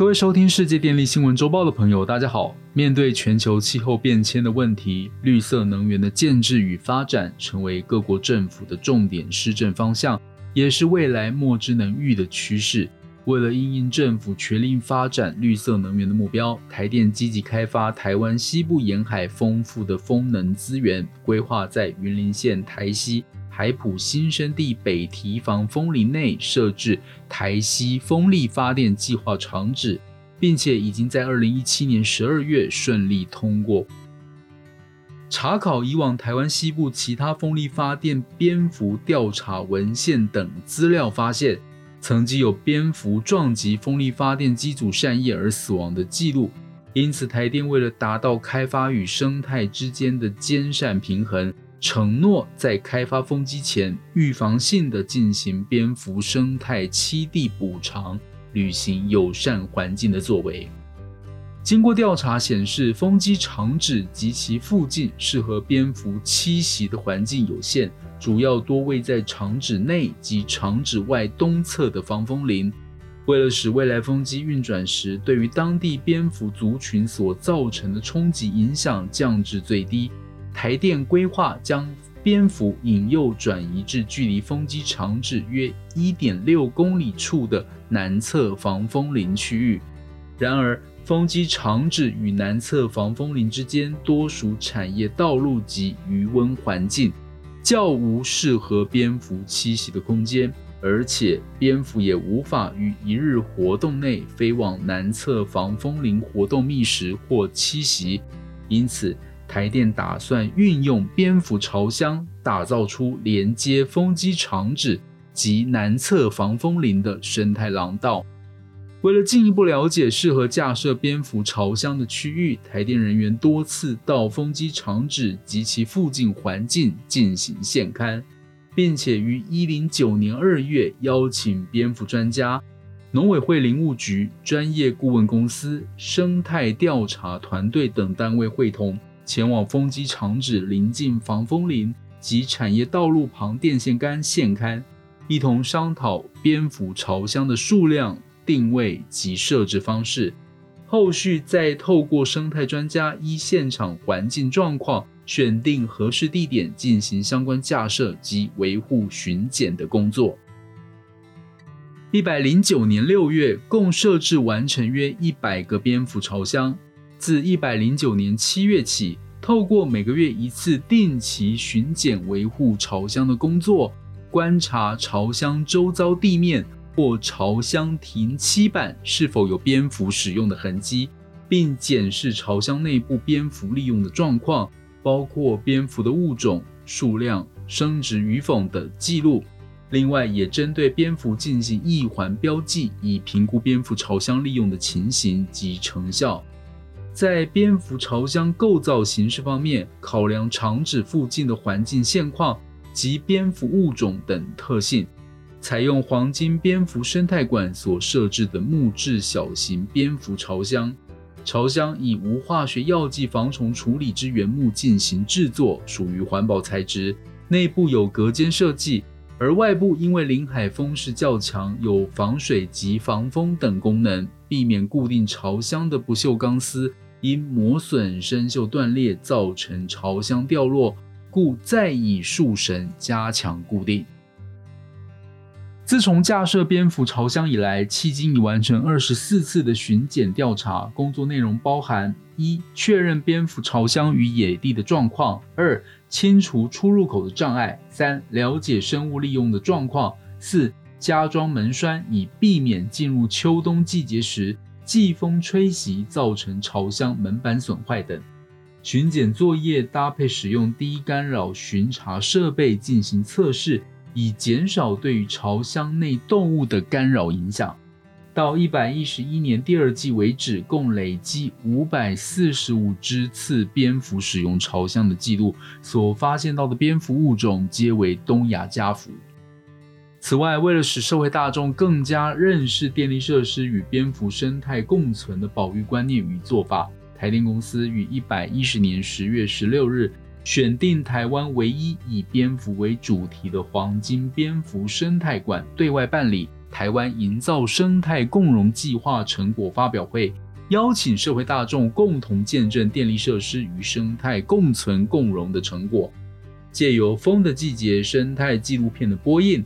各位收听世界电力新闻周报的朋友，大家好。面对全球气候变迁的问题，绿色能源的建制与发展成为各国政府的重点施政方向，也是未来莫之能御的趋势。为了应应政府全力发展绿色能源的目标，台电积极开发台湾西部沿海丰富的风能资源，规划在云林县台西。海埔新生地北堤防风林内设置台西风力发电计划场址，并且已经在二零一七年十二月顺利通过。查考以往台湾西部其他风力发电蝙蝠调查文献等资料，发现曾经有蝙蝠撞击风力发电机组扇叶而死亡的记录。因此，台电为了达到开发与生态之间的兼善平衡。承诺在开发风机前，预防性的进行蝙蝠生态栖地补偿，履行友善环境的作为。经过调查显示，风机场址及其附近适合蝙蝠栖息的环境有限，主要多位在场址内及场址外东侧的防风林。为了使未来风机运转时对于当地蝙蝠族群所造成的冲击影响降至最低。台电规划将蝙蝠引诱转移至距离风机长址约一点六公里处的南侧防风林区域。然而，风机长址与南侧防风林之间多属产业道路及余温环境，较无适合蝙蝠栖息的空间，而且蝙蝠也无法于一日活动内飞往南侧防风林活动觅食或栖息，因此。台电打算运用蝙蝠巢箱，打造出连接风机场址及南侧防风林的生态廊道。为了进一步了解适合架设蝙蝠巢箱的区域，台电人员多次到风机场址及其附近环境进行现勘，并且于一零九年二月邀请蝙蝠专家、农委会林务局专业顾问公司、生态调查团队等单位会同。前往风机场址临近防风林及产业道路旁电线杆现勘，一同商讨蝙蝠巢箱的数量、定位及设置方式。后续再透过生态专家依现场环境状况，选定合适地点进行相关架设及维护巡检的工作。一百零九年六月，共设置完成约一百个蝙蝠巢箱。自一百零九年七月起，透过每个月一次定期巡检维护巢箱的工作，观察巢箱周遭地面或巢箱停漆板是否有蝙蝠使用的痕迹，并检视巢箱内部蝙蝠利用的状况，包括蝙蝠的物种、数量、生殖与否等记录。另外，也针对蝙蝠进行异环标记，以评估蝙蝠巢箱利用的情形及成效。在蝙蝠巢箱构造形式方面，考量场址附近的环境现况及蝙蝠物种等特性，采用黄金蝙蝠生态馆所设置的木质小型蝙蝠巢箱。巢箱以无化学药剂防虫处理之原木进行制作，属于环保材质。内部有隔间设计，而外部因为临海风势较强，有防水及防风等功能。避免固定巢箱的不锈钢丝因磨损生锈断裂造成巢箱掉落，故再以树绳加强固定。自从架设蝙蝠巢箱以来，迄今已完成二十四次的巡检调查，工作内容包含：一、确认蝙蝠巢箱与野地的状况；二、清除出入口的障碍；三、了解生物利用的状况；四。加装门栓，以避免进入秋冬季节时季风吹袭造成巢箱门板损坏等。巡检作业搭配使用低干扰巡查设备进行测试，以减少对于巢箱内动物的干扰影响。到一百一十一年第二季为止，共累积五百四十五只次蝙蝠使用朝向的记录，所发现到的蝙蝠物种皆为东亚家蝠。此外，为了使社会大众更加认识电力设施与蝙蝠生态共存的保育观念与做法，台电公司于一百一十年十月十六日选定台湾唯一以蝙蝠为主题的黄金蝙蝠生态馆对外办理，台湾营造生态共荣计划成果发表会，邀请社会大众共同见证电力设施与生态共存共荣的成果。借由《风的季节》生态纪录片的播映、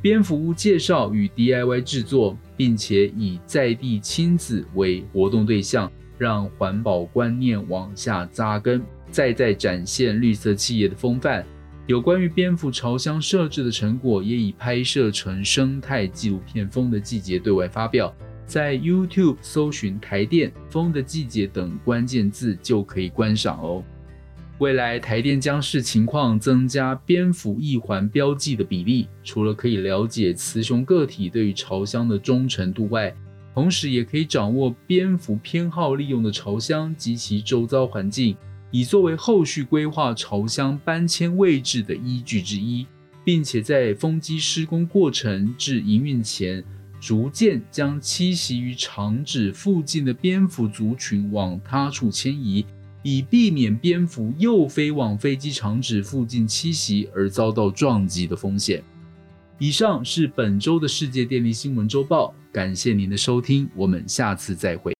蝙蝠屋介绍与 DIY 制作，并且以在地亲子为活动对象，让环保观念往下扎根，再再展现绿色企业的风范。有关于蝙蝠巢箱设置的成果，也已拍摄成生态纪录片《风的季节》对外发表，在 YouTube 搜寻“台电风的季节”等关键字就可以观赏哦。未来台电将视情况增加蝙蝠翼环标记的比例，除了可以了解雌雄个体对于巢箱的忠诚度外，同时也可以掌握蝙蝠偏好利用的巢箱及其周遭环境，以作为后续规划巢箱搬迁位置的依据之一，并且在风机施工过程至营运前，逐渐将栖息于厂址附近的蝙蝠族群往他处迁移。以避免蝙蝠又飞往飞机场址附近栖息而遭到撞击的风险。以上是本周的世界电力新闻周报，感谢您的收听，我们下次再会。